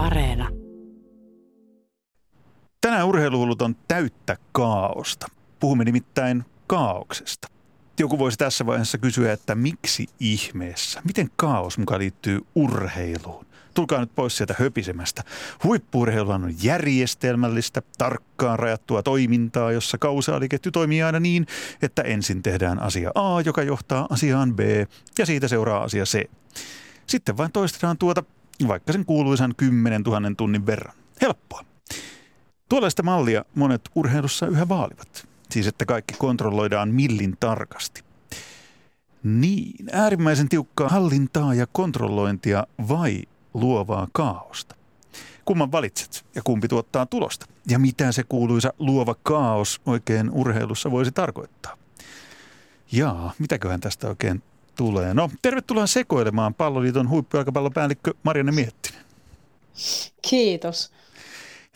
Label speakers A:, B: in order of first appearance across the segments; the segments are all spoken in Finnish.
A: Areena.
B: Tänään urheiluhullut on täyttä kaaosta. Puhumme nimittäin kaauksesta. Joku voisi tässä vaiheessa kysyä, että miksi ihmeessä? Miten kaos mukaan liittyy urheiluun? Tulkaa nyt pois sieltä höpisemästä. Huippuurheilu on järjestelmällistä, tarkkaan rajattua toimintaa, jossa kausaaliketju toimii aina niin, että ensin tehdään asia A, joka johtaa asiaan B, ja siitä seuraa asia C. Sitten vain toistetaan tuota, vaikka sen kuuluisan 10 000 tunnin verran. Helppoa. Tuollaista mallia monet urheilussa yhä vaalivat. Siis että kaikki kontrolloidaan millin tarkasti. Niin, äärimmäisen tiukkaa hallintaa ja kontrollointia vai luovaa kaaosta? Kumman valitset ja kumpi tuottaa tulosta? Ja mitä se kuuluisa luova kaos oikein urheilussa voisi tarkoittaa? Jaa, mitäköhän tästä oikein tulee? No, tervetuloa sekoilemaan Palloliiton huippujalkapallopäällikkö Marianne Miettinen.
C: Kiitos.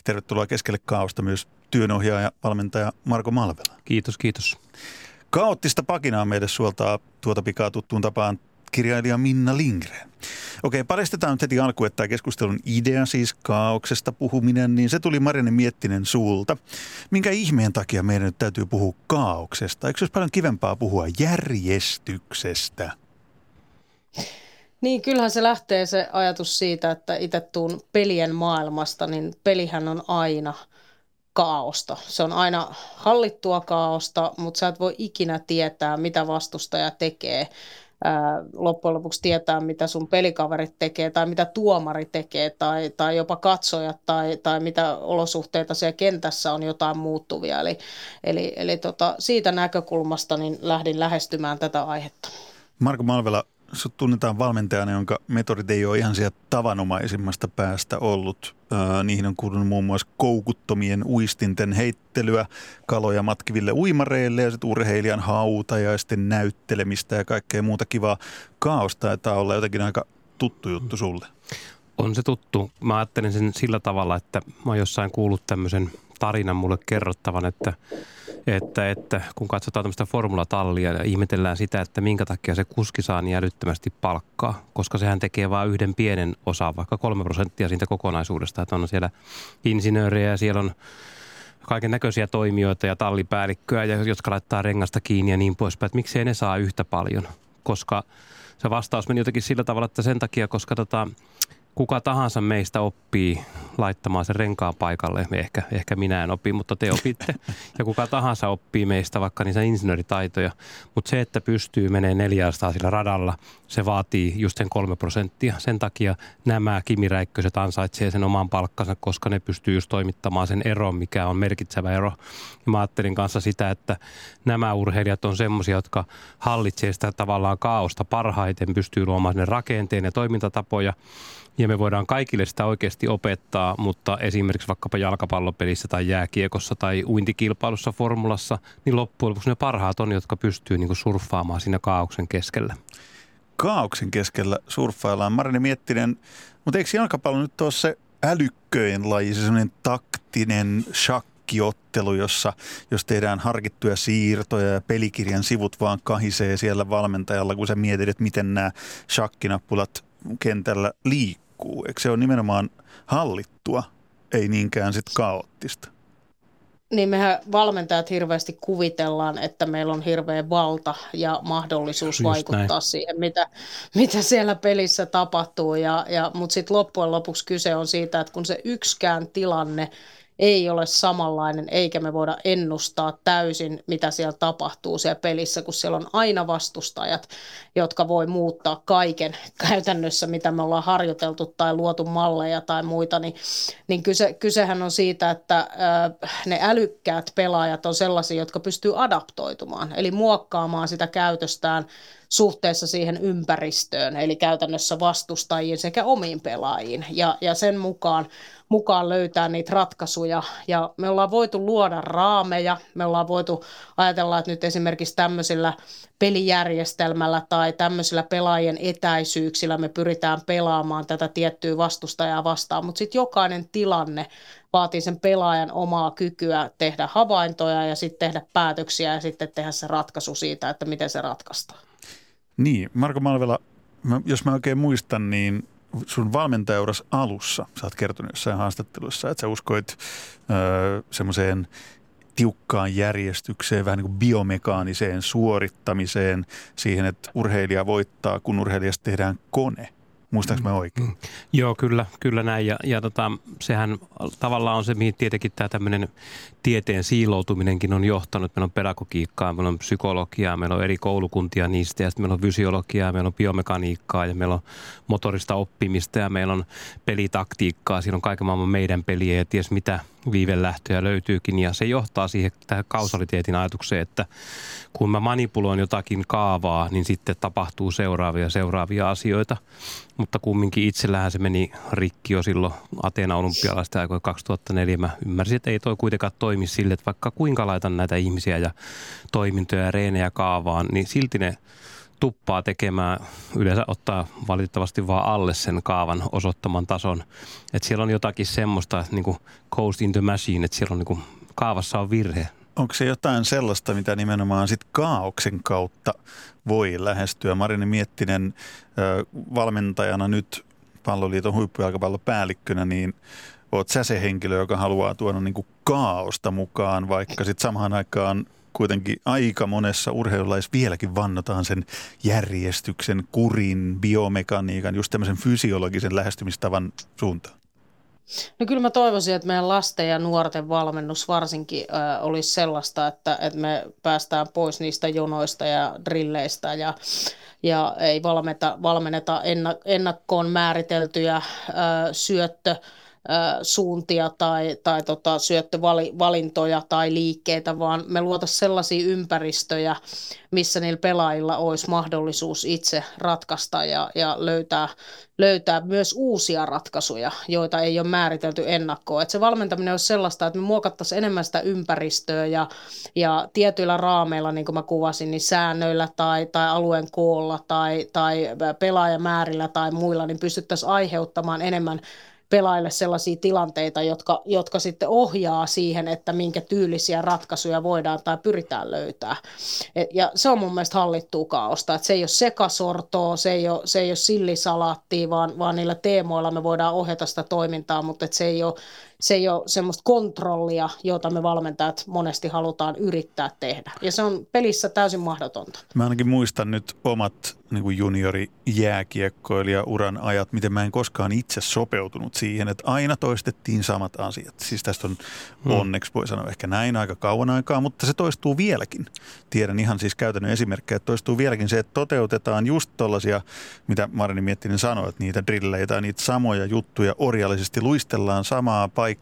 B: Tervetuloa keskelle kaaosta myös työnohjaaja, valmentaja Marko Malvela.
D: Kiitos, kiitos.
B: Kaoottista pakinaa meille suoltaa tuota pikaa tuttuun tapaan kirjailija Minna Lindgren. Okei, paljastetaan nyt heti alkuun, että tämä keskustelun idea, siis kaauksesta puhuminen, niin se tuli Marianne Miettinen suulta. Minkä ihmeen takia meidän nyt täytyy puhua kaauksesta? Eikö se olisi paljon kivempaa puhua järjestyksestä?
C: Niin, kyllähän se lähtee se ajatus siitä, että itse tuun pelien maailmasta, niin pelihän on aina kaaosta. Se on aina hallittua kaaosta, mutta sä et voi ikinä tietää, mitä vastustaja tekee loppujen lopuksi tietää, mitä sun pelikaverit tekee tai mitä tuomari tekee tai, tai jopa katsojat tai, tai mitä olosuhteita siellä kentässä on jotain muuttuvia. Eli, eli, eli tota, siitä näkökulmasta niin lähdin lähestymään tätä aihetta.
B: Marko Malvela, sut tunnetaan valmentajana, jonka metodit ei ole ihan sieltä tavanomaisimmasta päästä ollut. Äh, niihin on kuulunut muun muassa koukuttomien uistinten heittelyä kaloja matkiville uimareille ja sitten urheilijan hauta ja sitten näyttelemistä ja kaikkea muuta kivaa. Kaos taitaa olla jotenkin aika tuttu juttu sulle.
D: On se tuttu. Mä ajattelen sen sillä tavalla, että mä oon jossain kuullut tämmöisen tarinan mulle kerrottavan, että että, että kun katsotaan tämmöistä formulatallia ja ihmetellään sitä, että minkä takia se kuski saa niin älyttömästi palkkaa, koska sehän tekee vain yhden pienen osan, vaikka kolme prosenttia siitä kokonaisuudesta, että on siellä insinöörejä ja siellä on kaiken näköisiä toimijoita ja tallipäällikköä, jotka laittaa rengasta kiinni ja niin poispäin, että miksei ne saa yhtä paljon, koska se vastaus meni jotenkin sillä tavalla, että sen takia, koska tota, kuka tahansa meistä oppii laittamaan sen renkaan paikalle. Ehkä, ehkä minä en opi, mutta te opitte. Ja kuka tahansa oppii meistä vaikka niitä insinööritaitoja. Mutta se, että pystyy menee 400 sillä radalla, se vaatii just sen kolme prosenttia. Sen takia nämä kimiräikköiset ansaitsee sen oman palkkansa, koska ne pystyy just toimittamaan sen eron, mikä on merkitsevä ero. Ja mä ajattelin kanssa sitä, että nämä urheilijat on semmoisia, jotka hallitsee sitä tavallaan kaaosta parhaiten, pystyy luomaan sinne rakenteen ja toimintatapoja ja me voidaan kaikille sitä oikeasti opettaa, mutta esimerkiksi vaikkapa jalkapallopelissä tai jääkiekossa tai uintikilpailussa formulassa, niin loppujen lopuksi ne parhaat on, jotka pystyy niin surffaamaan siinä kaauksen keskellä.
B: Kaauksen keskellä surffaillaan. Marini Miettinen, mutta eikö jalkapallo nyt ole se älykköjen laji, se sellainen taktinen shakkiottelu, jossa jos tehdään harkittuja siirtoja ja pelikirjan sivut vaan kahisee siellä valmentajalla, kun sä mietit, että miten nämä shakkinappulat kentällä liikkuu liikkuu. Eikö se ole nimenomaan hallittua, ei niinkään sit kaoottista?
C: Niin mehän valmentajat hirveästi kuvitellaan, että meillä on hirveä valta ja mahdollisuus Just vaikuttaa näin. siihen, mitä, mitä siellä pelissä tapahtuu. Ja, ja, Mutta sitten loppujen lopuksi kyse on siitä, että kun se yksikään tilanne ei ole samanlainen, eikä me voida ennustaa täysin, mitä siellä tapahtuu siellä pelissä, kun siellä on aina vastustajat, jotka voi muuttaa kaiken käytännössä, mitä me ollaan harjoiteltu tai luotu malleja tai muita, niin, niin kyse, kysehän on siitä, että äh, ne älykkäät pelaajat on sellaisia, jotka pystyy adaptoitumaan, eli muokkaamaan sitä käytöstään suhteessa siihen ympäristöön, eli käytännössä vastustajiin sekä omiin pelaajiin. Ja, ja sen mukaan mukaan löytää niitä ratkaisuja. Ja me ollaan voitu luoda raameja, me ollaan voitu ajatella, että nyt esimerkiksi tämmöisillä pelijärjestelmällä tai tämmöisillä pelaajien etäisyyksillä me pyritään pelaamaan tätä tiettyä vastustajaa vastaan, mutta sitten jokainen tilanne vaatii sen pelaajan omaa kykyä tehdä havaintoja ja sitten tehdä päätöksiä ja sitten tehdä se ratkaisu siitä, että miten se ratkaistaan.
B: Niin, Marko Malvela, jos mä oikein muistan, niin sun valmentajauras alussa, sä oot kertonut jossain haastattelussa, että sä uskoit öö, semmoiseen tiukkaan järjestykseen, vähän niin kuin biomekaaniseen suorittamiseen, siihen, että urheilija voittaa, kun urheilijasta tehdään kone. Muistaaks mä oikein? Mm.
D: Joo, kyllä, kyllä näin. Ja, ja tota, sehän tavallaan on se, mihin tietenkin tämä tämmöinen tieteen siiloutuminenkin on johtanut. Meillä on pedagogiikkaa, meillä on psykologiaa, meillä on eri koulukuntia niistä ja sitten meillä on fysiologiaa, meillä on biomekaniikkaa ja meillä on motorista oppimista ja meillä on pelitaktiikkaa. Siinä on kaiken maailman meidän peliä ja ties mitä viivelähtöjä löytyykin ja se johtaa siihen tähän kausaliteetin ajatukseen, että kun mä manipuloin jotakin kaavaa, niin sitten tapahtuu seuraavia seuraavia asioita. Mutta kumminkin itsellähän se meni rikki jo silloin Ateena olympialaisten aikoina 2004. Mä ymmärsin, että ei toi kuitenkaan toimi sille, että vaikka kuinka laitan näitä ihmisiä ja toimintoja ja reenejä kaavaan, niin silti ne tuppaa tekemään, yleensä ottaa valitettavasti vaan alle sen kaavan osoittaman tason. Että siellä on jotakin semmoista niin kuin coast in the machine, että siellä on niin kuin, kaavassa on virhe.
B: Onko se jotain sellaista, mitä nimenomaan sit kaauksen kautta voi lähestyä? Marini Miettinen valmentajana nyt palloliiton huippujalkapallopäällikkönä, niin oot sä se henkilö, joka haluaa tuoda niin kuin kaaosta mukaan, vaikka sitten samaan aikaan kuitenkin aika monessa urheilulais vieläkin vannotaan sen järjestyksen, kurin, biomekaniikan, just tämmöisen fysiologisen lähestymistavan suuntaan?
C: No kyllä mä toivoisin, että meidän lasten ja nuorten valmennus varsinkin äh, olisi sellaista, että, että me päästään pois niistä jonoista ja drilleistä ja, ja ei valmeta, valmenneta ennakkoon määriteltyjä äh, syöttö- suuntia tai, tai tota, syöttövalintoja tai liikkeitä, vaan me luotaisiin sellaisia ympäristöjä, missä niillä pelaajilla olisi mahdollisuus itse ratkaista ja, ja löytää, löytää myös uusia ratkaisuja, joita ei ole määritelty ennakkoon. Et se valmentaminen olisi sellaista, että me muokattaisiin enemmän sitä ympäristöä ja, ja tietyillä raameilla, niin kuin mä kuvasin, niin säännöillä tai, tai alueen koolla tai, tai pelaajamäärillä tai muilla, niin pystyttäisiin aiheuttamaan enemmän pelaajille sellaisia tilanteita, jotka, jotka sitten ohjaa siihen, että minkä tyylisiä ratkaisuja voidaan tai pyritään löytää. Et, ja se on mun mielestä hallittua kaosta, että se ei ole sekasortoa, se ei ole, se ei ole sillisalaattia, vaan, vaan niillä teemoilla me voidaan ohjata sitä toimintaa, mutta se ei ole se ei ole semmoista kontrollia, jota me valmentajat monesti halutaan yrittää tehdä. Ja se on pelissä täysin mahdotonta.
B: Mä ainakin muistan nyt omat niin juniori jääkiekkoilija uran ajat, miten mä en koskaan itse sopeutunut siihen, että aina toistettiin samat asiat. Siis tästä on hmm. onneksi, voi sanoa ehkä näin aika kauan aikaa, mutta se toistuu vieläkin. Tiedän ihan siis käytännön esimerkkejä, että toistuu vieläkin se, että toteutetaan just tollaisia, mitä Marini Miettinen sanoi, että niitä drilleitä, niitä samoja juttuja orjallisesti luistellaan samaa paikkaa,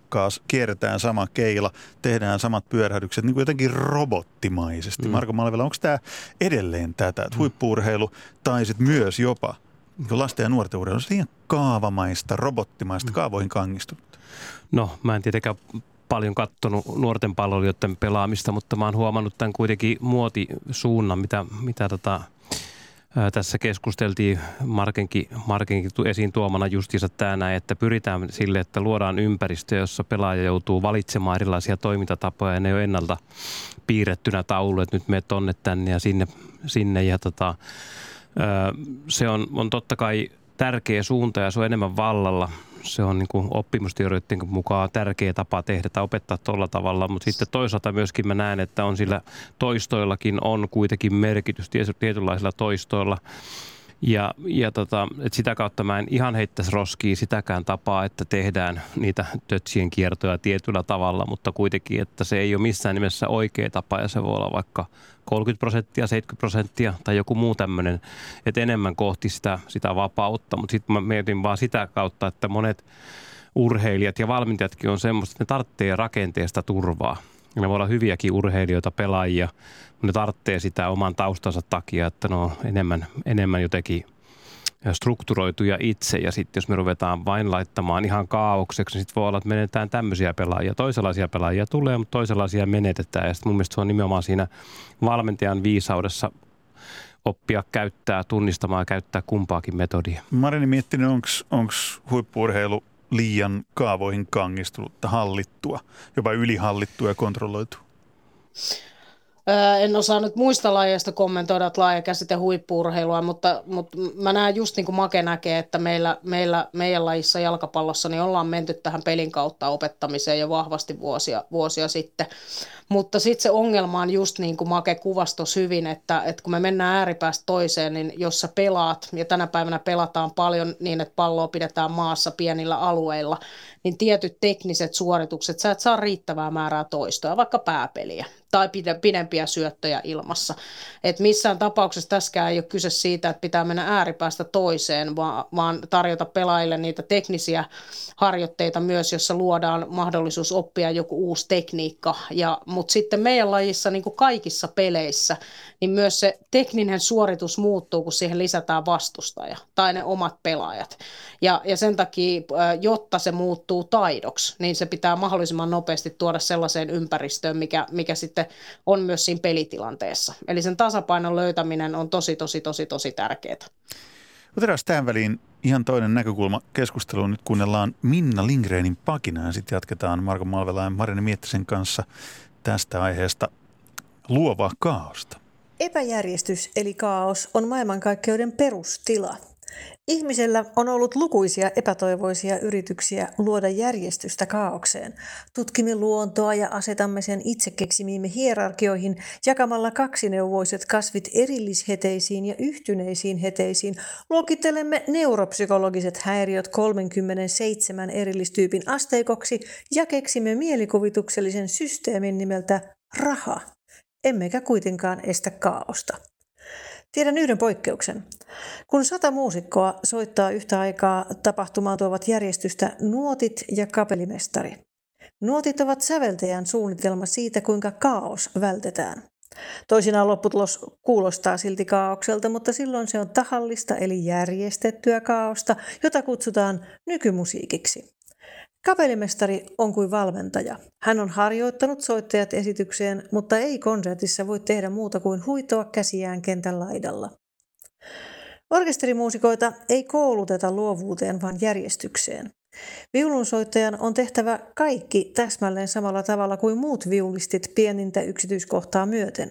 B: kierretään sama keila, tehdään samat pyörähdykset niin kuin jotenkin robottimaisesti. Mm. Marko Malvela, onko tämä edelleen tätä, että huippuurheilu tai sitten myös jopa niin lasten ja nuorten urheilu on liian kaavamaista, robottimaista, mm. kaavoihin kangistunut?
D: No, mä en tietenkään paljon katsonut nuorten palloilijoiden pelaamista, mutta mä oon huomannut tämän kuitenkin muotisuunnan, mitä, mitä tota, tässä keskusteltiin Markenkin, Markenkin esiin tuomana justiinsa tämä että pyritään sille, että luodaan ympäristö, jossa pelaaja joutuu valitsemaan erilaisia toimintatapoja ja ne ole ennalta piirrettynä taulu, että nyt me tonne tänne ja sinne, sinne. Ja tota, se on, on totta kai tärkeä suunta ja se on enemmän vallalla se on niin kuin mukaan tärkeä tapa tehdä tai opettaa tuolla tavalla, mutta sitten toisaalta myöskin mä näen, että on sillä toistoillakin on kuitenkin merkitys tietynlaisilla toistoilla. Ja, ja tota, et sitä kautta mä en ihan heittäisi roskiin sitäkään tapaa, että tehdään niitä tötsien kiertoja tietyllä tavalla, mutta kuitenkin, että se ei ole missään nimessä oikea tapa ja se voi olla vaikka 30 prosenttia, 70 prosenttia tai joku muu tämmöinen, että enemmän kohti sitä, sitä vapautta. Mutta sitten mä mietin vaan sitä kautta, että monet urheilijat ja valmentajatkin on semmoista, että ne tarvitsee rakenteesta turvaa. Ne voi olla hyviäkin urheilijoita, pelaajia, mutta ne tarvitsee sitä oman taustansa takia, että ne on enemmän, enemmän jotenkin strukturoituja itse ja sitten jos me ruvetaan vain laittamaan ihan kaaukseksi, niin sitten voi olla, että menetään tämmöisiä pelaajia. Toisenlaisia pelaajia tulee, mutta toisenlaisia menetetään ja sitten mun mielestä se on nimenomaan siinä valmentajan viisaudessa oppia käyttää, tunnistamaan ja käyttää kumpaakin metodia.
B: Marini Miettinen, onko huippuurheilu liian kaavoihin kangistunutta, hallittua, jopa ylihallittua ja kontrolloitu?
C: En osaa nyt muista lajeista kommentoida, laaja käsite huippuurheilua, mutta, mutta mä näen just niin kuin Make näkee, että meillä, meillä, meidän lajissa jalkapallossa niin ollaan menty tähän pelin kautta opettamiseen jo vahvasti vuosia, vuosia sitten. Mutta sitten se ongelma on just niin kuin Make kuvastos hyvin, että, että kun me mennään ääripäästä toiseen, niin jos sä pelaat, ja tänä päivänä pelataan paljon niin, että palloa pidetään maassa pienillä alueilla, niin tietyt tekniset suoritukset, sä et saa riittävää määrää toistoja, vaikka pääpeliä tai pidempiä syöttöjä ilmassa. Et missään tapauksessa tässäkään ei ole kyse siitä, että pitää mennä ääripäästä toiseen, vaan, tarjota pelaajille niitä teknisiä harjoitteita myös, jossa luodaan mahdollisuus oppia joku uusi tekniikka. Mutta sitten meidän lajissa, niin kuin kaikissa peleissä, niin myös se tekninen suoritus muuttuu, kun siihen lisätään vastustaja tai ne omat pelaajat. Ja, ja sen takia, jotta se muuttuu taidoksi, niin se pitää mahdollisimman nopeasti tuoda sellaiseen ympäristöön, mikä, mikä sitten on myös siinä pelitilanteessa. Eli sen tasapainon löytäminen on tosi, tosi, tosi, tosi tärkeää.
B: Otetaan tähän väliin ihan toinen näkökulma keskusteluun. Nyt kuunnellaan Minna Lindgrenin pakina ja sitten jatketaan Marko Malvela ja Marine Miettisen kanssa tästä aiheesta luovaa kaaosta.
A: Epäjärjestys eli kaos on maailmankaikkeuden perustila – Ihmisellä on ollut lukuisia epätoivoisia yrityksiä luoda järjestystä kaaukseen. Tutkimme luontoa ja asetamme sen itse keksimiimme hierarkioihin jakamalla kaksineuvoiset kasvit erillisheteisiin ja yhtyneisiin heteisiin. Luokittelemme neuropsykologiset häiriöt 37 erillistyypin asteikoksi ja keksimme mielikuvituksellisen systeemin nimeltä raha. Emmekä kuitenkaan estä kaaosta. Tiedän yhden poikkeuksen. Kun sata muusikkoa soittaa yhtä aikaa, tapahtumaan tuovat järjestystä nuotit ja kapelimestari. Nuotit ovat säveltäjän suunnitelma siitä, kuinka kaos vältetään. Toisinaan lopputulos kuulostaa silti kaaukselta, mutta silloin se on tahallista eli järjestettyä kaaosta, jota kutsutaan nykymusiikiksi. Kapellimestari on kuin valmentaja. Hän on harjoittanut soittajat esitykseen, mutta ei konsertissa voi tehdä muuta kuin huitoa käsiään kentän laidalla. Orkesterimuusikoita ei kouluteta luovuuteen, vaan järjestykseen. Viulunsoittajan on tehtävä kaikki täsmälleen samalla tavalla kuin muut viulistit pienintä yksityiskohtaa myöten.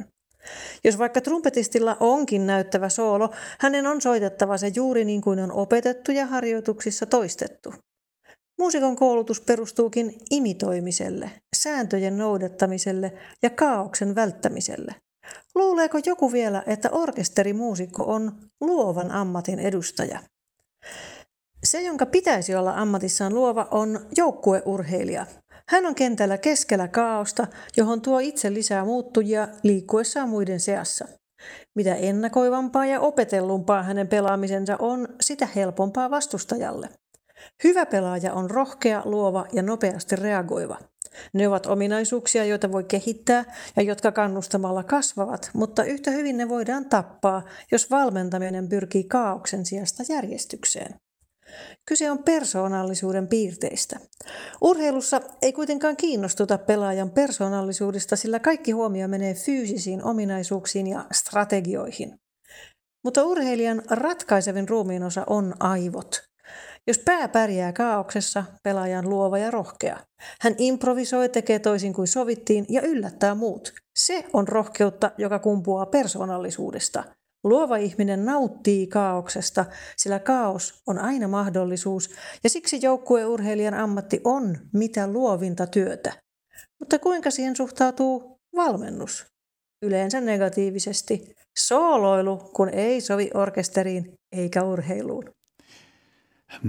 A: Jos vaikka trumpetistilla onkin näyttävä soolo, hänen on soitettava se juuri niin kuin on opetettu ja harjoituksissa toistettu. Muusikon koulutus perustuukin imitoimiselle, sääntöjen noudattamiselle ja kaauksen välttämiselle. Luuleeko joku vielä, että orkesterimuusikko on luovan ammatin edustaja? Se, jonka pitäisi olla ammatissaan luova, on joukkueurheilija. Hän on kentällä keskellä kaaosta, johon tuo itse lisää muuttujia liikkuessaan muiden seassa. Mitä ennakoivampaa ja opetellumpaa hänen pelaamisensa on, sitä helpompaa vastustajalle. Hyvä pelaaja on rohkea, luova ja nopeasti reagoiva. Ne ovat ominaisuuksia, joita voi kehittää ja jotka kannustamalla kasvavat, mutta yhtä hyvin ne voidaan tappaa, jos valmentaminen pyrkii kaauksen sijasta järjestykseen. Kyse on persoonallisuuden piirteistä. Urheilussa ei kuitenkaan kiinnostuta pelaajan persoonallisuudesta, sillä kaikki huomio menee fyysisiin ominaisuuksiin ja strategioihin. Mutta urheilijan ratkaisevin ruumiinosa on aivot. Jos pää pärjää kaauksessa, pelaaja on luova ja rohkea. Hän improvisoi, tekee toisin kuin sovittiin ja yllättää muut. Se on rohkeutta, joka kumpuaa persoonallisuudesta. Luova ihminen nauttii kaauksesta, sillä kaos on aina mahdollisuus ja siksi joukkueurheilijan ammatti on mitä luovinta työtä. Mutta kuinka siihen suhtautuu valmennus? Yleensä negatiivisesti. Sooloilu, kun ei sovi orkesteriin eikä urheiluun.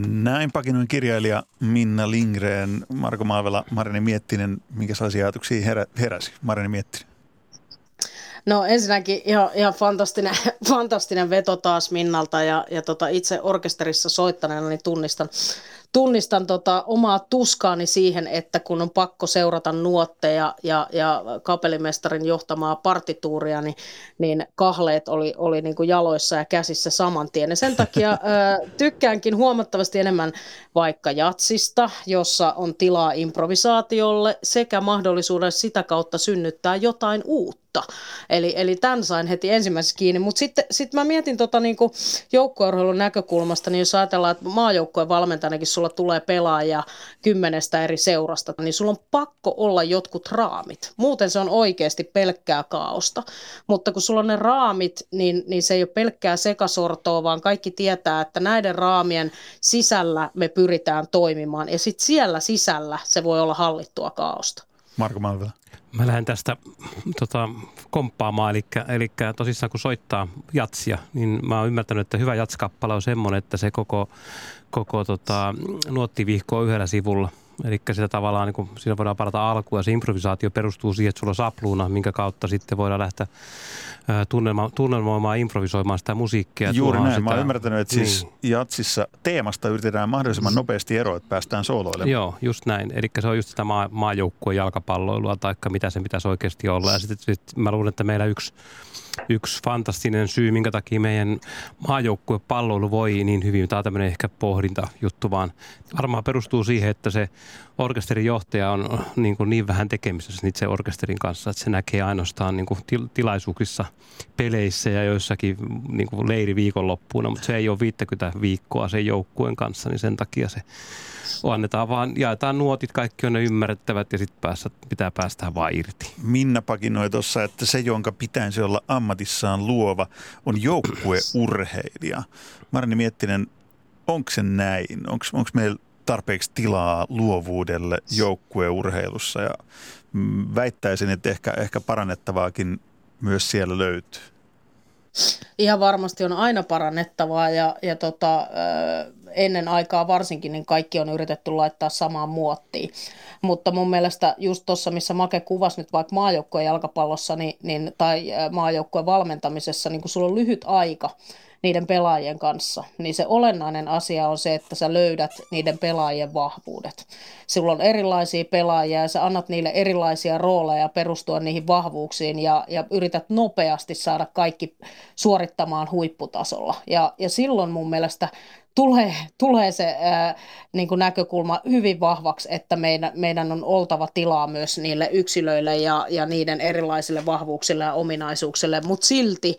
B: Näin pakinoin kirjailija Minna Lindgren, Marko Maavela, Marini Miettinen. Minkä sellaisia ajatuksia herä, heräsi Marini Miettinen?
C: No ensinnäkin ihan, ihan fantastinen, fantastinen veto taas Minnalta ja, ja tota, itse orkesterissa soittaneena niin tunnistan, tunnistan tota omaa tuskaani siihen, että kun on pakko seurata nuotteja ja, ja kapellimestarin johtamaa partituuria, niin, niin kahleet oli, oli niin kuin jaloissa ja käsissä saman tien. Ja sen takia ö, tykkäänkin huomattavasti enemmän vaikka jatsista, jossa on tilaa improvisaatiolle sekä mahdollisuudelle sitä kautta synnyttää jotain uutta uutta. Eli, eli tämän sain heti ensimmäisessä kiinni. Mutta sitten sit mä mietin tota niinku joukkueurheilun näkökulmasta, niin jos ajatellaan, että maajoukkueen valmentajanakin sulla tulee pelaajia kymmenestä eri seurasta, niin sulla on pakko olla jotkut raamit. Muuten se on oikeasti pelkkää kaaosta. Mutta kun sulla on ne raamit, niin, niin se ei ole pelkkää sekasortoa, vaan kaikki tietää, että näiden raamien sisällä me pyritään toimimaan. Ja sitten siellä sisällä se voi olla hallittua kaaosta.
B: Marko Malvela.
D: Mä lähden tästä tota, komppaamaan, eli, eli tosissaan kun soittaa jatsia, niin mä oon ymmärtänyt, että hyvä jatskappale on semmoinen, että se koko, koko tota, nuottivihko on yhdellä sivulla – Eli sitä tavallaan, niin kuin, siinä voidaan parata alkua ja se improvisaatio perustuu siihen, että sulla on sapluuna, minkä kautta sitten voidaan lähteä tunnelma, tunnelmoimaan, improvisoimaan sitä musiikkia.
B: Juuri näin.
D: Sitä,
B: Mä oon ymmärtänyt, että siis niin. siis jatsissa teemasta yritetään mahdollisimman nopeasti eroa, että päästään sooloille.
D: Joo, just näin. Eli se on just sitä maa, maajoukkueen jalkapalloilua, tai mitä se pitäisi oikeasti olla. Ja sitten sit mä luulen, että meillä yksi yksi fantastinen syy, minkä takia meidän maajoukkuepalloilu voi niin hyvin. Tämä on tämmöinen ehkä pohdintajuttu, vaan varmaan perustuu siihen, että se orkesterin johtaja on niin, kuin niin vähän tekemisissä itse orkesterin kanssa, että se näkee ainoastaan niin kuin tilaisuuksissa, peleissä ja joissakin niin kuin leiriviikonloppuuna, mutta se ei ole 50 viikkoa sen joukkueen kanssa, niin sen takia se annetaan vaan, jaetaan nuotit, kaikki on ne ymmärrettävät ja sitten pitää päästä vaan irti.
B: Minna pakinoi tuossa, että se, jonka pitäisi olla ammatissaan luova, on joukkueurheilija. Marni Miettinen, onko se näin? Onko meillä tarpeeksi tilaa luovuudelle joukkueurheilussa ja mm, väittäisin, että ehkä, ehkä parannettavaakin myös siellä löytyy.
C: Ihan varmasti on aina parannettavaa ja, ja tota, ennen aikaa varsinkin niin kaikki on yritetty laittaa samaan muottiin. Mutta mun mielestä just tuossa, missä Make kuvasi nyt vaikka maajoukkueen jalkapallossa niin, niin, tai maajoukkueen valmentamisessa, niin kun sulla on lyhyt aika, niiden pelaajien kanssa, niin se olennainen asia on se, että sä löydät niiden pelaajien vahvuudet. Sulla on erilaisia pelaajia ja sä annat niille erilaisia rooleja perustua niihin vahvuuksiin ja, ja yrität nopeasti saada kaikki suorittamaan huipputasolla. Ja, ja silloin mun mielestä tulee, tulee se ää, niin kuin näkökulma hyvin vahvaksi, että meidän, meidän on oltava tilaa myös niille yksilöille ja, ja niiden erilaisille vahvuuksille ja ominaisuuksille, mutta silti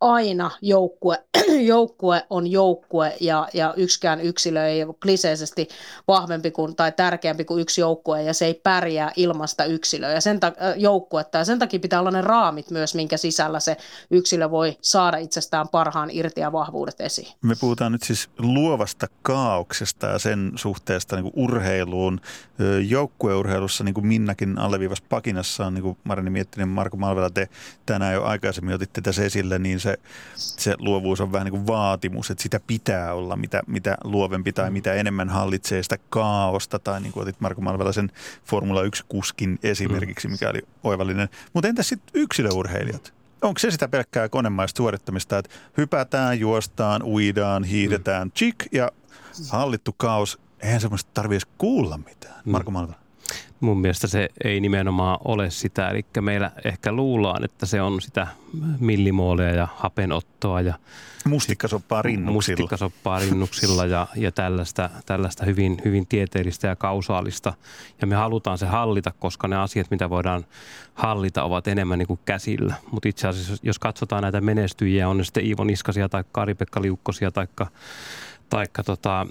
C: aina joukkue, joukkue on joukkue ja, ja yksikään yksilö ei ole kliseisesti vahvempi kuin, tai tärkeämpi kuin yksi joukkue ja se ei pärjää ilmasta yksilöä ja sen ta- joukkuetta ja sen takia pitää olla ne raamit myös, minkä sisällä se yksilö voi saada itsestään parhaan irti ja vahvuudet esiin.
B: Me puhutaan nyt siis luovasta kaauksesta ja sen suhteesta niin urheiluun. Joukkueurheilussa, niin kuin Minnakin alleviivas pakinassaan, niin kuin Marini Miettinen, Marko Malvela, te tänään jo aikaisemmin otitte tässä esille, niin se se, se luovuus on vähän niin kuin vaatimus, että sitä pitää olla, mitä, mitä luovempi tai mitä enemmän hallitsee sitä kaaosta, tai niin kuin otit Marko Malvelaisen Formula 1-kuskin esimerkiksi, mikä oli oivallinen. Mutta entäs sitten yksilöurheilijat? Onko se sitä pelkkää konemaista suorittamista, että hypätään, juostaan, uidaan, hiidetään, chik ja hallittu kaos, eihän semmoista tarvitse kuulla mitään. Marko Malvela.
D: Mun mielestä se ei nimenomaan ole sitä, eli meillä ehkä luullaan, että se on sitä millimoolia ja hapenottoa ja
B: mustikkasoppaa rinnuksilla,
D: mustikkasoppaa rinnuksilla ja, ja tällaista, tällaista hyvin, hyvin tieteellistä ja kausaalista. Ja me halutaan se hallita, koska ne asiat, mitä voidaan hallita, ovat enemmän niin kuin käsillä. Mutta itse asiassa, jos katsotaan näitä menestyjiä, on ne sitten Iivo Niskasia tai Kari-Pekka Liukkosia tai taikka tota,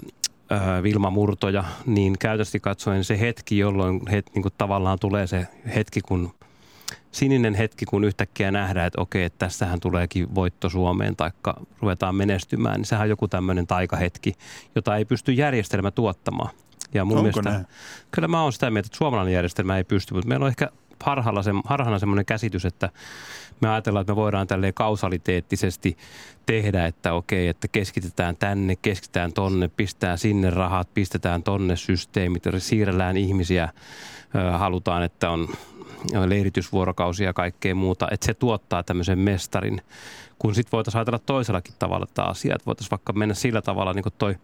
D: Vilma Murtoja, niin käytösti katsoen se hetki, jolloin het, niin kuin tavallaan tulee se hetki, kun sininen hetki, kun yhtäkkiä nähdään, että okei, että tässähän tuleekin voitto Suomeen tai ruvetaan menestymään, niin sehän on joku tämmöinen taikahetki, jota ei pysty järjestelmä tuottamaan.
B: Ja mun Onko mielestä, näin?
D: kyllä mä oon sitä mieltä, että suomalainen järjestelmä ei pysty, mutta meillä on ehkä harhalla se, harhana semmoinen käsitys, että me ajatellaan, että me voidaan tälleen kausaliteettisesti tehdä, että okei, että keskitetään tänne, keskitetään tonne, pistää sinne rahat, pistetään tonne systeemit, siirrellään ihmisiä, halutaan, että on leiritysvuorokausia ja kaikkea muuta, että se tuottaa tämmöisen mestarin, kun sitten voitaisiin ajatella toisellakin tavalla tämä asia, että voitaisiin vaikka mennä sillä tavalla niin kuin toi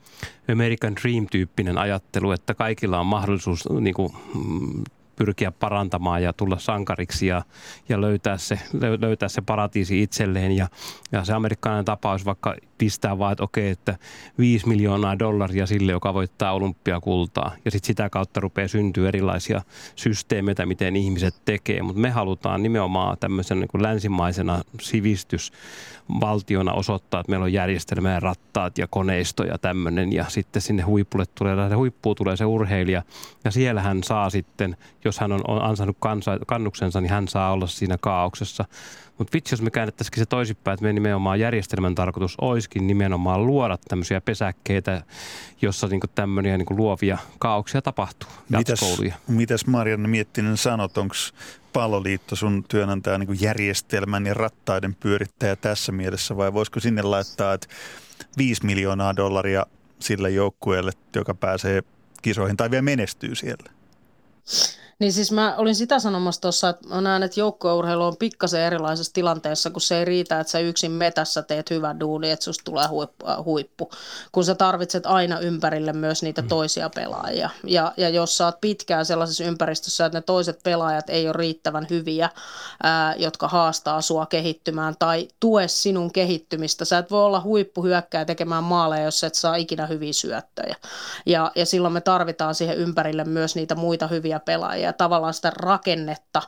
D: American Dream-tyyppinen ajattelu, että kaikilla on mahdollisuus niin kuin, mm, pyrkiä parantamaan ja tulla sankariksi ja, ja löytää, se, löytää se paratiisi itselleen. Ja, ja se amerikkalainen tapaus vaikka pistää vaan, että okei, että 5 miljoonaa dollaria sille, joka voittaa olympiakultaa. Ja sitten sitä kautta rupeaa syntyä erilaisia systeemeitä, miten ihmiset tekee. Mutta me halutaan nimenomaan tämmöisen niin länsimaisena sivistysvaltiona osoittaa, että meillä on järjestelmä ja rattaat ja koneisto ja tämmöinen. Ja sitten sinne huipulle tulee, huippuun tulee se urheilija. Ja siellä hän saa sitten, jos hän on, on ansainnut kansa, kannuksensa, niin hän saa olla siinä kaauksessa. Mutta vitsi, jos me käännettäisikin se toisinpäin, että me nimenomaan järjestelmän tarkoitus olisikin nimenomaan luoda tämmöisiä pesäkkeitä, jossa niinku tämmöisiä niinku luovia kaauksia tapahtuu,
B: mitäs, mitäs Marianne Miettinen sanot, onko palloliitto sun työnantaja niin järjestelmän ja rattaiden pyörittäjä tässä mielessä? Vai voisiko sinne laittaa, että 5 miljoonaa dollaria sille joukkueelle, joka pääsee kisoihin tai vielä menestyy siellä?
C: Niin siis mä olin sitä sanomassa tuossa, että mä näen, että joukkueurheilu on pikkasen erilaisessa tilanteessa, kun se ei riitä, että sä yksin metässä teet hyvän duuni, että susta tulee huippu, äh, huippu, kun sä tarvitset aina ympärille myös niitä mm. toisia pelaajia. Ja, ja jos sä oot pitkään sellaisessa ympäristössä, että ne toiset pelaajat ei ole riittävän hyviä, ää, jotka haastaa sua kehittymään tai tue sinun kehittymistä, sä et voi olla hyökkää tekemään maaleja, jos et saa ikinä hyviä syöttöjä. Ja, ja silloin me tarvitaan siihen ympärille myös niitä muita hyviä pelaajia ja tavallaan sitä rakennetta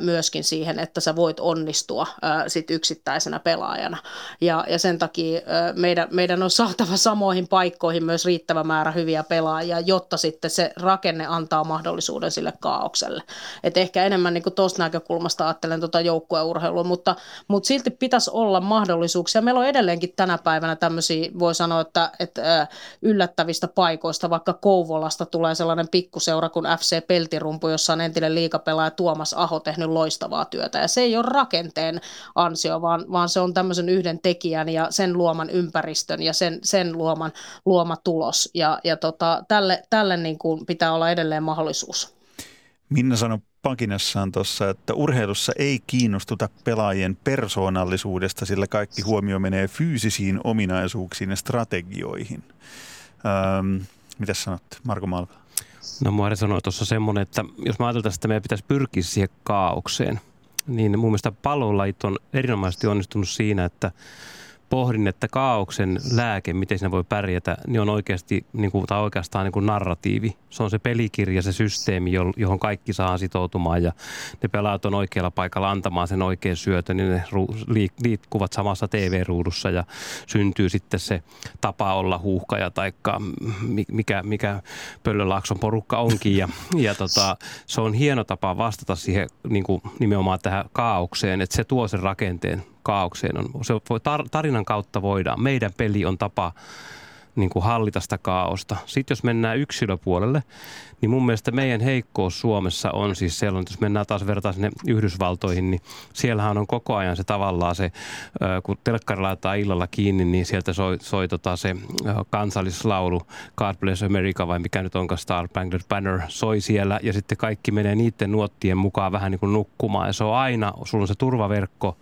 C: myöskin siihen, että sä voit onnistua sit yksittäisenä pelaajana. Ja, ja sen takia meidän, meidän on saatava samoihin paikkoihin myös riittävä määrä hyviä pelaajia, jotta sitten se rakenne antaa mahdollisuuden sille kaaukselle. Et ehkä enemmän niin tuosta näkökulmasta ajattelen tuota joukkueurheilua, mutta, mutta silti pitäisi olla mahdollisuuksia. Meillä on edelleenkin tänä päivänä tämmöisiä, voi sanoa, että, että yllättävistä paikoista, vaikka Kouvolasta tulee sellainen pikkuseura kuin FC Peltirumpu, Turku, jossa on entinen liikapelaaja Tuomas Aho tehnyt loistavaa työtä. Ja se ei ole rakenteen ansio, vaan, vaan se on tämmöisen yhden tekijän ja sen luoman ympäristön ja sen, sen luoman luoma tulos. Ja, ja tota, tälle, tälle niin kuin pitää olla edelleen mahdollisuus.
B: Minna sanoi pakinassaan tuossa, että urheilussa ei kiinnostuta pelaajien persoonallisuudesta, sillä kaikki huomio menee fyysisiin ominaisuuksiin ja strategioihin. Öö, mitä sanot, Marko Malvela?
D: No Muori sanoi tuossa semmoinen, että jos mä ajatellaan, että meidän pitäisi pyrkiä siihen kaaukseen, niin mun mielestä pallolajit on erinomaisesti onnistunut siinä, että pohdin, että kaauksen lääke, miten siinä voi pärjätä, niin on oikeasti, niin kuin, tai oikeastaan niin kuin narratiivi. Se on se pelikirja, se systeemi, johon kaikki saa sitoutumaan ja ne pelaat on oikealla paikalla antamaan sen oikean syötön, niin ne liikkuvat samassa TV-ruudussa ja syntyy sitten se tapa olla huuhkaja tai mikä, mikä Pöllölaakson porukka onkin. Ja, ja tota, se on hieno tapa vastata siihen niin kuin nimenomaan tähän kaaukseen, että se tuo sen rakenteen kaaukseen. On, se voi, tarinan kautta voidaan. Meidän peli on tapa niin kuin hallita sitä kaaosta. Sitten jos mennään yksilöpuolelle, niin mun mielestä meidän heikkous Suomessa on siis sellainen, että jos mennään taas vertaan sinne Yhdysvaltoihin, niin siellähän on koko ajan se tavallaan se, kun telkkari laitetaan illalla kiinni, niin sieltä soi, soi tota se kansallislaulu God Bless America vai mikä nyt onkaan Star Spangled Banner soi siellä ja sitten kaikki menee niiden nuottien mukaan vähän niin kuin nukkumaan ja se on aina, sulla on se turvaverkko,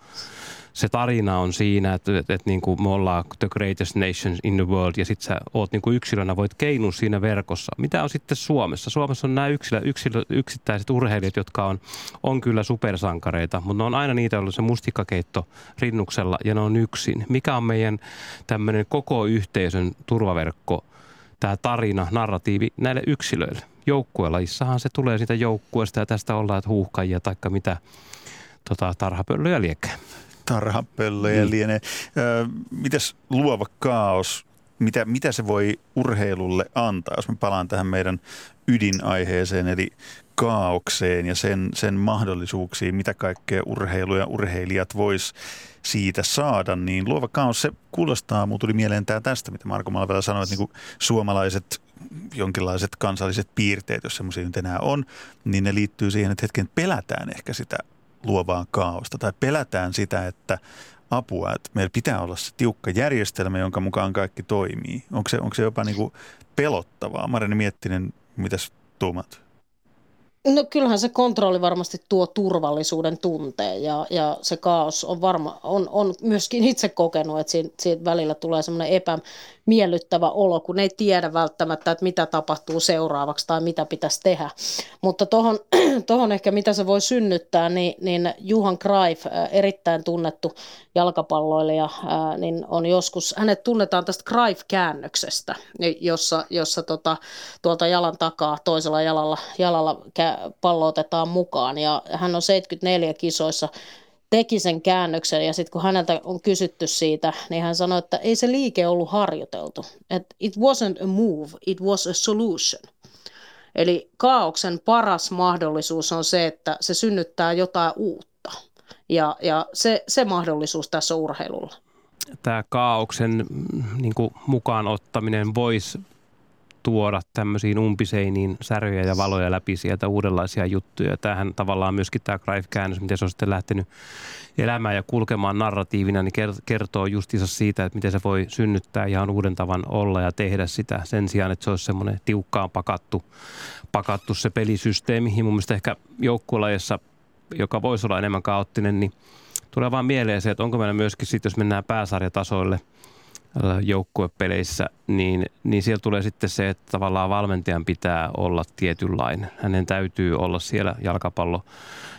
D: se tarina on siinä, että, että, että niin kuin me ollaan the greatest nation in the world ja sitten sä oot niin kuin yksilönä, voit keinua siinä verkossa. Mitä on sitten Suomessa? Suomessa on nämä yksilö, yksilö, yksittäiset urheilijat, jotka on, on kyllä supersankareita, mutta ne on aina niitä ollut se mustikkakeitto rinnuksella ja ne on yksin. Mikä on meidän tämmöinen koko yhteisön turvaverkko, tämä tarina, narratiivi näille yksilöille? Joukkuelajissahan se tulee siitä joukkueesta ja tästä ollaan huuhkajia tai mitä tota, tarhapöllyjä liekkää
B: tarhapöllöjä niin. lienee. mitäs luova kaos, mitä, mitä se voi urheilulle antaa, jos mä palaan tähän meidän ydinaiheeseen, eli kaaukseen ja sen, sen mahdollisuuksiin, mitä kaikkea urheilu ja urheilijat vois siitä saada, niin luova kaos, se kuulostaa, mulla tuli mieleen tämä tästä, mitä Marko Malvela sanoi, että niin suomalaiset jonkinlaiset kansalliset piirteet, jos semmoisia nyt enää on, niin ne liittyy siihen, että hetken pelätään ehkä sitä luovaa kaaosta tai pelätään sitä, että apua, että meillä pitää olla se tiukka järjestelmä, jonka mukaan kaikki toimii. Onko se, onko se jopa niin kuin pelottavaa? Marjani Miettinen, mitäs tuumat?
C: No kyllähän se kontrolli varmasti tuo turvallisuuden tunteen ja, ja se kaos on, varma, on, on myöskin itse kokenut, että siitä, siitä välillä tulee semmoinen epämiellyttävä olo, kun ei tiedä välttämättä, että mitä tapahtuu seuraavaksi tai mitä pitäisi tehdä. Mutta tuohon tohon ehkä mitä se voi synnyttää, niin, niin Juhan Greif, erittäin tunnettu jalkapalloilija, niin on joskus, hänet tunnetaan tästä Greif-käännöksestä, jossa, jossa tota, tuolta jalan takaa toisella jalalla, jalalla pallo otetaan mukaan. Ja hän on 74 kisoissa teki sen käännöksen ja sitten kun häneltä on kysytty siitä, niin hän sanoi, että ei se liike ollut harjoiteltu. että it wasn't a move, it was a solution. Eli kaauksen paras mahdollisuus on se, että se synnyttää jotain uutta. Ja, ja se, se mahdollisuus tässä urheilulla.
D: Tämä kaauksen mm, niin kuin, mukaan ottaminen voisi tuoda tämmöisiin umpiseiniin säröjä ja valoja läpi sieltä uudenlaisia juttuja. Tämähän tavallaan myöskin tämä Greif-käännös, miten se on sitten lähtenyt elämään ja kulkemaan narratiivina, niin kertoo justiinsa siitä, että miten se voi synnyttää ihan uuden tavan olla ja tehdä sitä sen sijaan, että se olisi semmoinen tiukkaan pakattu, pakattu se pelisysteemi. Ja mun mielestä ehkä joukkuelajissa, joka voisi olla enemmän kaoottinen, niin tulee vaan mieleen se, että onko meillä myöskin sitten, jos mennään pääsarjatasoille – joukkuepeleissä, niin, niin siellä tulee sitten se, että tavallaan valmentajan pitää olla tietynlainen. Hänen täytyy olla siellä jalkapallo,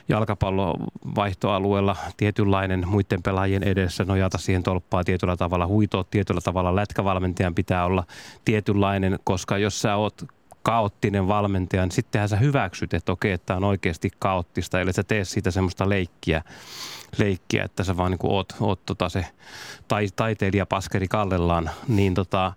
D: jalkapallovaihtoalueella tietynlainen muiden pelaajien edessä, nojata siihen tolppaa tietyllä tavalla, huitoa tietyllä tavalla. Lätkävalmentajan pitää olla tietynlainen, koska jos sä oot kaoottinen valmentaja, niin sittenhän sä hyväksyt, että okei, että on oikeasti kaoottista, eli sä tee siitä semmoista leikkiä, leikkiä että sä vaan niin kuin oot, oot tota se tai, taiteilija paskeri kallellaan, niin tota,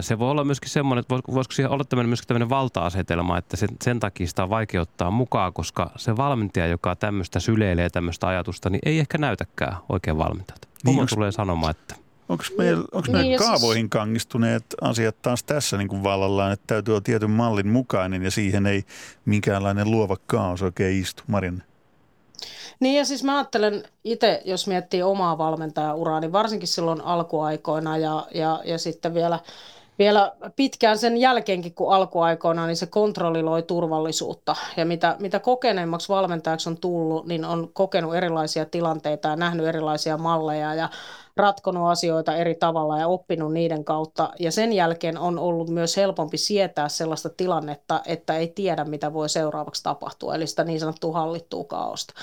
D: se voi olla myöskin semmoinen, että voisiko siihen olla tämmöinen, myöskin tämmöinen valta-asetelma, että sen, sen takia sitä on vaikea ottaa mukaan, koska se valmentaja, joka tämmöistä syleilee tämmöistä ajatusta, niin ei ehkä näytäkään oikein valmentajalta. Niin tulee sanomaan, että
B: Onko meillä, onko meillä niin, kaavoihin siis... kangistuneet asiat taas tässä niin kuin vallallaan, että täytyy olla tietyn mallin mukainen ja siihen ei minkäänlainen luova kaos oikein istu? Marin?
C: Niin ja siis mä ajattelen itse, jos miettii omaa valmentajauraa, niin varsinkin silloin alkuaikoina ja, ja, ja sitten vielä – vielä pitkään sen jälkeenkin, kun alkuaikoina, niin se kontrolli loi turvallisuutta. Ja mitä, mitä kokeneemmaksi valmentajaksi on tullut, niin on kokenut erilaisia tilanteita ja nähnyt erilaisia malleja ja ratkonut asioita eri tavalla ja oppinut niiden kautta. Ja sen jälkeen on ollut myös helpompi sietää sellaista tilannetta, että ei tiedä, mitä voi seuraavaksi tapahtua, eli sitä niin sanottua hallittua kaaosta.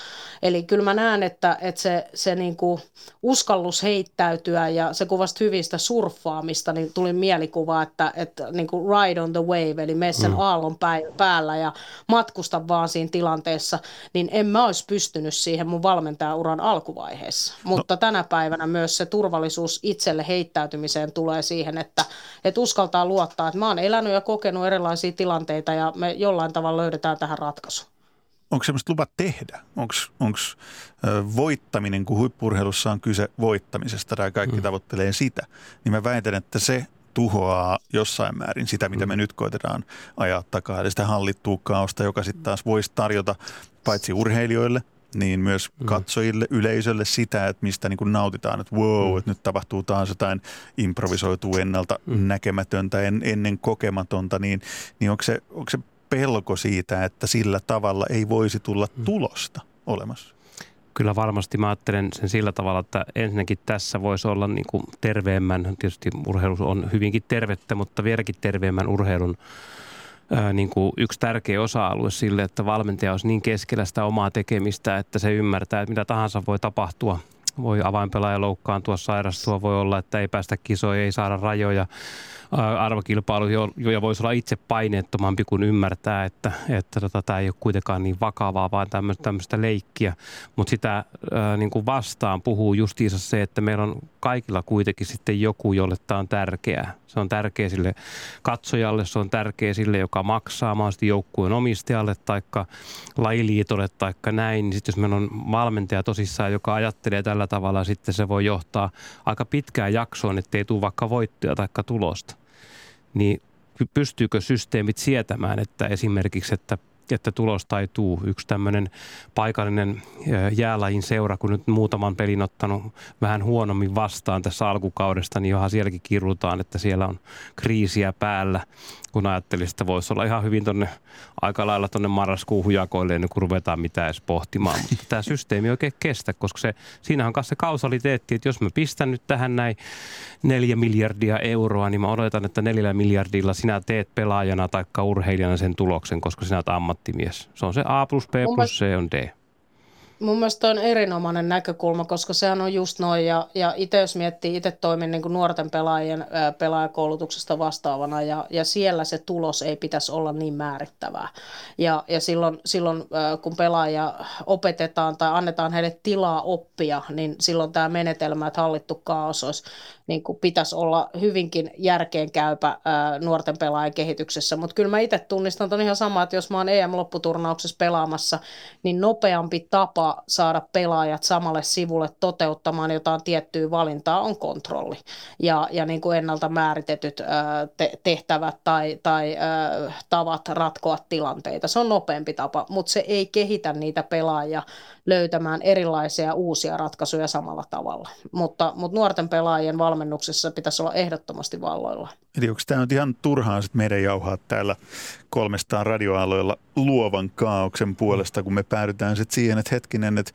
C: Eli kyllä mä näen, että, että se, se niin kuin uskallus heittäytyä ja se kuvasta hyvistä surffaamista, niin tuli mielikuva, että, että niin kuin ride on the wave, eli mene sen mm. aallon päällä ja matkusta vaan siinä tilanteessa, niin en mä olisi pystynyt siihen mun valmentajauran alkuvaiheessa. Mutta no. tänä päivänä myös se turvallisuus itselle heittäytymiseen tulee siihen, että, että uskaltaa luottaa, että mä oon elänyt ja kokenut erilaisia tilanteita ja me jollain tavalla löydetään tähän ratkaisu.
B: Onko semmoista lupa tehdä? Onko voittaminen, kun huippurheilussa on kyse voittamisesta tai kaikki mm. tavoittelee sitä, niin mä väitän, että se tuhoaa jossain määrin sitä, mitä me mm. nyt koitetaan ajaa takaa. Eli sitä hallittua kaosta, joka sitten taas voisi tarjota paitsi urheilijoille – niin myös mm. katsojille, mm. yleisölle sitä, että mistä niin kuin nautitaan, että wow, mm. että nyt tapahtuu taas jotain improvisoitua ennalta mm. näkemätöntä, en, ennen kokematonta, niin, niin onko, se, onko se pelko siitä, että sillä tavalla ei voisi tulla mm. tulosta olemassa?
D: Kyllä varmasti mä ajattelen sen sillä tavalla, että ensinnäkin tässä voisi olla niin kuin terveemmän, tietysti urheilu on hyvinkin tervettä, mutta vieläkin terveemmän urheilun niin kuin yksi tärkeä osa-alue sille, että valmentaja olisi niin keskellä sitä omaa tekemistä, että se ymmärtää, että mitä tahansa voi tapahtua. Voi avainpelaaja loukkaantua, sairastua, voi olla, että ei päästä kisoihin, ei saada rajoja arvokilpailu jo voisi olla itse paineettomampi kuin ymmärtää, että, että tota, tämä ei ole kuitenkaan niin vakavaa, vaan tämmöistä, tämmöistä leikkiä. Mutta sitä ää, niin kuin vastaan puhuu justiinsa se, että meillä on kaikilla kuitenkin sitten joku, jolle tämä on tärkeää. Se on tärkeä sille katsojalle, se on tärkeä sille, joka maksaa mahdollisesti joukkueen omistajalle tai lajiliitolle tai näin. Niin sitten jos meillä on valmentaja tosissaan, joka ajattelee tällä tavalla, sitten se voi johtaa aika pitkään jaksoon, ettei tule vaikka voittoja tai tulosta niin pystyykö systeemit sietämään, että esimerkiksi, että että tulosta ei tuu. Yksi tämmöinen paikallinen jäälajin seura, kun nyt muutaman pelin ottanut vähän huonommin vastaan tässä alkukaudesta, niin johan sielläkin kirrutaan, että siellä on kriisiä päällä kun ajattelin, että voisi olla ihan hyvin tonne, aika lailla tuonne marraskuun hujakoille ennen kuin ruvetaan mitään edes pohtimaan. Mutta tämä systeemi ei oikein kestä, koska se, siinähän on se kausaliteetti, että jos mä pistän nyt tähän näin neljä miljardia euroa, niin mä odotan, että neljällä miljardilla sinä teet pelaajana tai urheilijana sen tuloksen, koska sinä olet ammattimies. Se on se A plus B plus C on D.
C: Mun mielestä on erinomainen näkökulma, koska sehän on just noin. Ja, ja itse jos miettii, itse toimin niin nuorten pelaajien ää, pelaajakoulutuksesta vastaavana ja, ja siellä se tulos ei pitäisi olla niin määrittävää. Ja, ja silloin, silloin ää, kun pelaaja opetetaan tai annetaan heille tilaa oppia, niin silloin tämä menetelmä, että hallittu kaos olisi niin kuin pitäisi olla hyvinkin järkeenkäypä ää, nuorten pelaajien kehityksessä. Mutta kyllä mä itse tunnistan, että on ihan sama, että jos mä oon EM-lopputurnauksessa pelaamassa, niin nopeampi tapa saada pelaajat samalle sivulle toteuttamaan jotain tiettyä valintaa on kontrolli ja, ja niin kuin ennalta määritetyt ää, te- tehtävät tai, tai tavat ratkoa tilanteita. Se on nopeampi tapa, mutta se ei kehitä niitä pelaajia löytämään erilaisia uusia ratkaisuja samalla tavalla. Mutta, mutta nuorten pelaajien valmennuksessa pitäisi olla ehdottomasti valloilla.
B: Eli onko tämä nyt ihan turhaan sit meidän jauhaa täällä kolmestaan radioaloilla luovan kaauksen puolesta, kun me päädytään sitten siihen, että hetkinen, että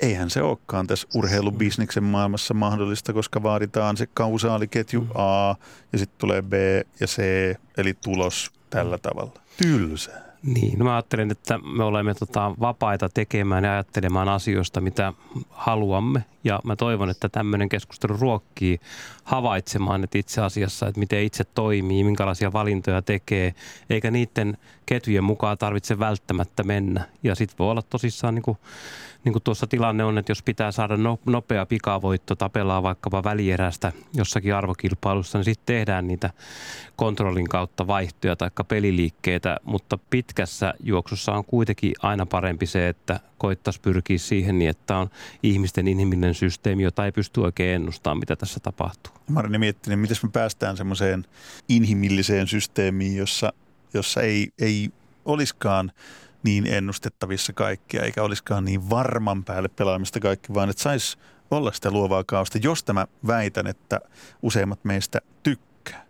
B: eihän se olekaan tässä urheilubisniksen maailmassa mahdollista, koska vaaditaan se kausaaliketju mm. A ja sitten tulee B ja C, eli tulos tällä tavalla. Tylsää.
D: Niin, no mä ajattelen, että me olemme tota, vapaita tekemään ja ajattelemaan asioista, mitä haluamme. Ja mä toivon, että tämmöinen keskustelu ruokkii havaitsemaan, että itse asiassa, että miten itse toimii, minkälaisia valintoja tekee, eikä niiden ketjujen mukaan tarvitse välttämättä mennä. Ja sitten voi olla tosissaan niin kuin niin kuin tuossa tilanne on, että jos pitää saada no, nopea pikavoitto, tapellaan vaikkapa välierästä jossakin arvokilpailussa, niin sitten tehdään niitä kontrollin kautta vaihtoja tai peliliikkeitä, mutta pitkässä juoksussa on kuitenkin aina parempi se, että koittaisi pyrkiä siihen niin, että on ihmisten inhimillinen systeemi, jota ei pysty oikein ennustamaan, mitä tässä tapahtuu.
B: Marini miettinen, miten me päästään semmoiseen inhimilliseen systeemiin, jossa, jossa ei, ei olisikaan niin ennustettavissa kaikkia, eikä olisikaan niin varman päälle pelaamista kaikki, vaan että saisi olla sitä luovaa kaosta, jos tämä väitän, että useimmat meistä tykkää.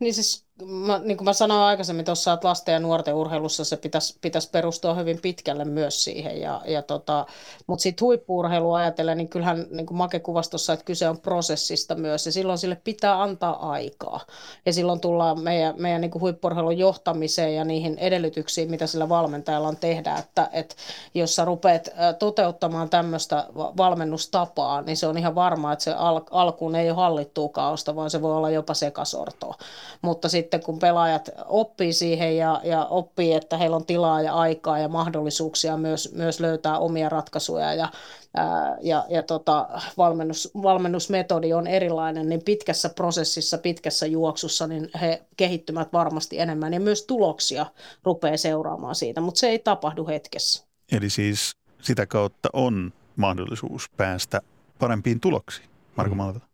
C: Niin siis mä, niin kuin mä sanoin aikaisemmin tuossa, että lasten ja nuorten urheilussa se pitäisi, pitäisi perustua hyvin pitkälle myös siihen. Ja, ja tota, Mutta sitten huippuurheilua ajatellen, niin kyllähän niin kuin Make kuvasi että kyse on prosessista myös, ja silloin sille pitää antaa aikaa. Ja silloin tullaan meidän, meidän niin kuin huippuurheilun johtamiseen ja niihin edellytyksiin, mitä sillä valmentajalla on tehdä, että, että jos sä rupeat toteuttamaan tämmöistä valmennustapaa, niin se on ihan varmaa, että se al- alkuun ei ole hallittua vaan se voi olla jopa sekasortoa. Mutta sitten sitten kun pelaajat oppii siihen ja, ja oppii, että heillä on tilaa ja aikaa ja mahdollisuuksia myös, myös löytää omia ratkaisuja ja, ää, ja, ja tota, valmennus, valmennusmetodi on erilainen, niin pitkässä prosessissa, pitkässä juoksussa, niin he kehittymät varmasti enemmän ja myös tuloksia rupeaa seuraamaan siitä, mutta se ei tapahdu hetkessä.
B: Eli siis sitä kautta on mahdollisuus päästä parempiin tuloksiin, Marko mm. Malvela.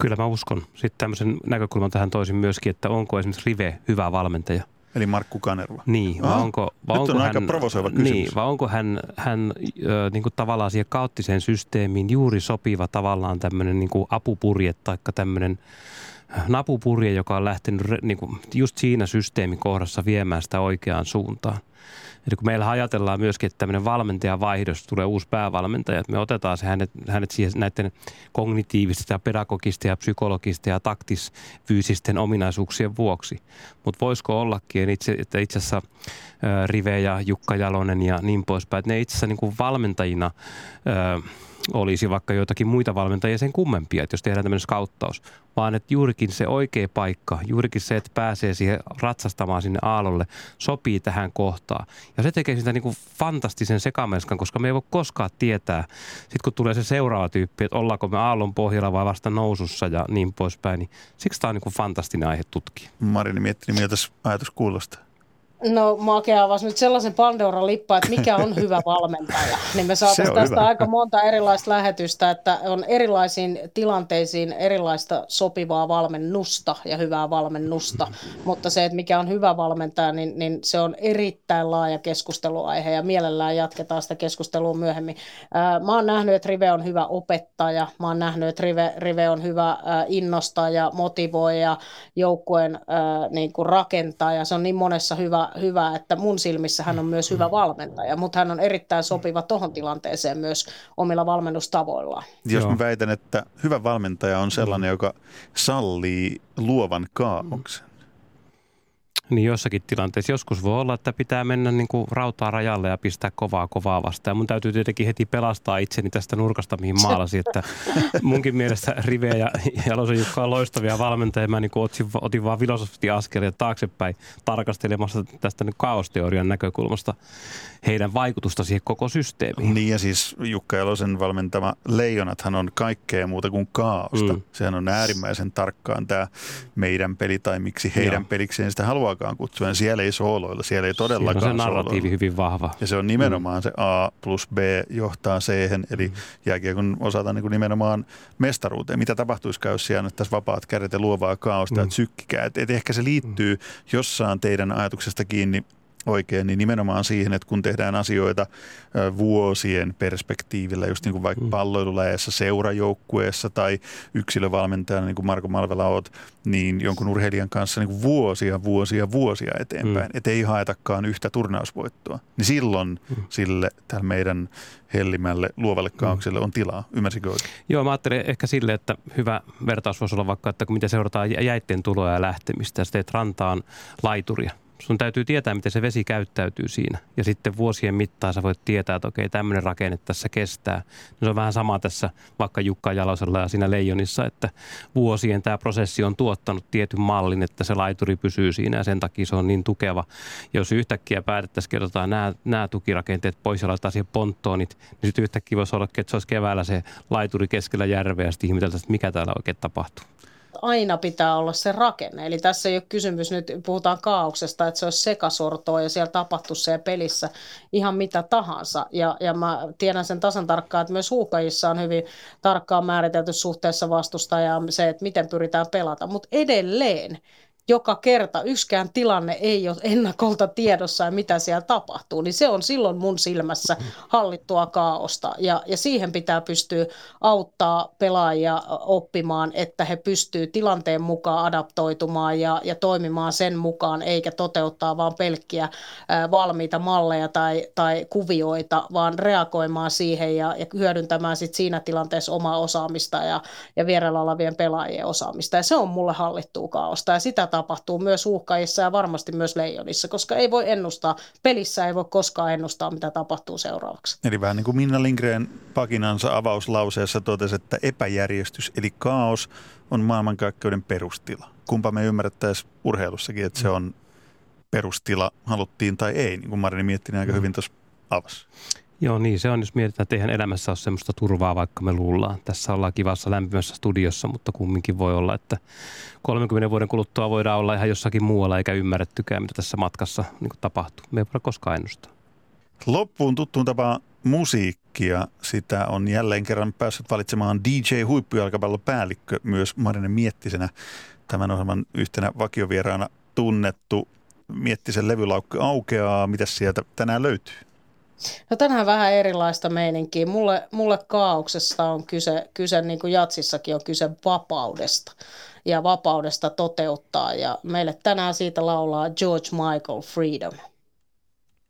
D: Kyllä mä uskon. Sitten tämmöisen näkökulman tähän toisin myöskin, että onko esimerkiksi Rive hyvä valmentaja.
B: Eli Markku Kanerva.
D: Niin, vai onko, vai
B: Nyt
D: onko
B: on
D: hän,
B: aika provosoiva kysymys.
D: Niin, vai onko hän, hän ö, niin kuin tavallaan siihen kaoottiseen systeemiin juuri sopiva tavallaan tämmöinen niin kuin apupurje tai tämmöinen napupurje, joka on lähtenyt niin kuin just siinä systeemikohdassa viemään sitä oikeaan suuntaan. Eli kun meillä ajatellaan myöskin, että tämmöinen valmentajavaihdos, tulee uusi päävalmentaja, että me otetaan se hänet, hänet siihen näiden kognitiivisten ja pedagogisten ja psykologisten ja taktisfyysisten ominaisuuksien vuoksi. Mutta voisiko ollakin, itse, että itse asiassa Rive ja Jukka Jalonen ja niin poispäin, että ne itse asiassa niin kuin valmentajina olisi vaikka joitakin muita valmentajia sen kummempia, että jos tehdään tämmöinen skauttaus, vaan että juurikin se oikea paikka, juurikin se, että pääsee siihen ratsastamaan sinne aallolle, sopii tähän kohtaan. Ja se tekee sitä niin kuin fantastisen sekamelskan, koska me ei voi koskaan tietää, sitten kun tulee se seuraava tyyppi, että ollaanko me aallon pohjalla vai vasta nousussa ja niin poispäin, niin siksi tämä on niin kuin fantastinen aihe tutkia.
B: Marini mietti, miltä ajatus kuulostaa?
C: No Make avasi nyt sellaisen Pandoran lippa, että mikä on hyvä valmentaja. Niin me saataisiin tästä hyvä. aika monta erilaista lähetystä, että on erilaisiin tilanteisiin erilaista sopivaa valmennusta ja hyvää valmennusta. Mm-hmm. Mutta se, että mikä on hyvä valmentaja, niin, niin se on erittäin laaja keskusteluaihe ja mielellään jatketaan sitä keskustelua myöhemmin. Mä oon nähnyt, että Rive on hyvä opettaja. Mä oon nähnyt, että Rive, Rive on hyvä innostaja, motivoija, joukkueen niin kuin rakentaja. Se on niin monessa hyvä hyvä, että mun silmissä hän on myös hyvä valmentaja, mutta hän on erittäin sopiva tuohon tilanteeseen myös omilla valmennustavoillaan.
B: Jos mä väitän, että hyvä valmentaja on sellainen, joka sallii luovan kaauksen.
D: Niin jossakin tilanteessa joskus voi olla, että pitää mennä niin kuin rautaa rajalle ja pistää kovaa kovaa vastaan. Mun täytyy tietenkin heti pelastaa itseni tästä nurkasta, mihin maalasi, että munkin mielestä Rive ja Jalosen Jukka on loistavia valmentajia. Mä niin kuin otin, otin vaan filosofisesti askelia taaksepäin tarkastelemassa tästä niin kaosteorian näkökulmasta heidän vaikutusta siihen koko systeemiin.
B: Niin ja siis Jukka Jalosen valmentama Leijonathan on kaikkea muuta kuin kaaosta. Mm. Sehän on äärimmäisen tarkkaan tämä meidän peli tai miksi heidän Joo. pelikseen sitä haluaakaan kutsua. Ja siellä ei sooloilla, siellä ei todellakaan
D: Siellä on se narratiivi sooloilla. hyvin vahva.
B: Ja se on nimenomaan mm. se A plus B johtaa C, eli mm. jääkiekon osalta niin kuin nimenomaan mestaruuteen. Mitä tapahtuisi, jos siellä tässä vapaat kädet ja luovaa kaaosta mm. ja sykkikää. Et, et ehkä se liittyy mm. jossain teidän ajatuksesta kiinni oikein, niin nimenomaan siihen, että kun tehdään asioita vuosien perspektiivillä, just niin kuin vaikka mm. palloiluläjässä, seurajoukkueessa tai yksilövalmentajana, niin kuin Marko Malvela oot, niin jonkun urheilijan kanssa niin kuin vuosia, vuosia, vuosia eteenpäin, mm. ettei haetakaan yhtä turnausvoittoa. Niin silloin mm. sille tällä meidän hellimälle luovalle kaaukselle on tilaa. Ymmärsikö oikein?
D: Joo, mä ajattelin ehkä sille, että hyvä vertaus voisi olla vaikka, että kun miten seurataan jäitten tuloa ja lähtemistä ja sitten rantaan laituria sun täytyy tietää, miten se vesi käyttäytyy siinä. Ja sitten vuosien mittaan sä voit tietää, että okei, tämmöinen rakenne tässä kestää. No se on vähän sama tässä vaikka Jukka Jalosella ja siinä Leijonissa, että vuosien tämä prosessi on tuottanut tietyn mallin, että se laituri pysyy siinä ja sen takia se on niin tukeva. Jos yhtäkkiä päätettäisiin, että otetaan nämä, nämä tukirakenteet pois ja laitetaan siihen ponttoonit, niin sitten yhtäkkiä voisi olla, että se olisi keväällä se laituri keskellä järveä ja sitten ihmeteltäisiin, että mikä täällä oikein tapahtuu
C: aina pitää olla se rakenne. Eli tässä ei ole kysymys, nyt puhutaan kaauksesta, että se olisi sekasortoa ja siellä tapahtuu se pelissä ihan mitä tahansa. Ja, ja mä tiedän sen tasan tarkkaan, että myös huukajissa on hyvin tarkkaan määritelty suhteessa vastustajaan se, että miten pyritään pelata. Mutta edelleen joka kerta yksikään tilanne ei ole ennakolta tiedossa ja mitä siellä tapahtuu, niin se on silloin mun silmässä hallittua kaaosta. Ja, ja siihen pitää pystyä auttaa pelaajia oppimaan, että he pystyy tilanteen mukaan adaptoitumaan ja, ja toimimaan sen mukaan, eikä toteuttaa vaan pelkkiä ää, valmiita malleja tai, tai kuvioita, vaan reagoimaan siihen ja, ja hyödyntämään sit siinä tilanteessa omaa osaamista ja, ja vierellä olevien pelaajien osaamista. Ja se on mulle hallittua kaaosta ja sitä myös uhkaissa ja varmasti myös leijonissa, koska ei voi ennustaa, pelissä ei voi koskaan ennustaa, mitä tapahtuu seuraavaksi.
B: Eli vähän niin kuin Minna Lindgren pakinansa avauslauseessa totesi, että epäjärjestys eli kaos on maailmankaikkeuden perustila. Kumpa me ymmärrettäisiin urheilussakin, että se on perustila, haluttiin tai ei, niin kuin Marini mietti niin aika mm. hyvin tuossa avasi.
D: Joo, niin se on, jos mietitään, että eihän elämässä ole semmoista turvaa, vaikka me luullaan. Tässä ollaan kivassa lämpimässä studiossa, mutta kumminkin voi olla, että 30 vuoden kuluttua voidaan olla ihan jossakin muualla eikä ymmärrettykään, mitä tässä matkassa niin tapahtuu. Me ei voida koskaan ennustaa.
B: Loppuun tuttuun tapaan musiikkia. Sitä on jälleen kerran päässyt valitsemaan DJ päällikkö myös Marine Miettisenä tämän ohjelman yhtenä vakiovieraana tunnettu. Miettisen levylaukku aukeaa. Mitä sieltä tänään löytyy?
C: No tänään vähän erilaista meininkiä. Mulle, mulle kaauksesta on kyse, kyse niin kuin jatsissakin on kyse vapaudesta ja vapaudesta toteuttaa. Ja meille tänään siitä laulaa George Michael Freedom.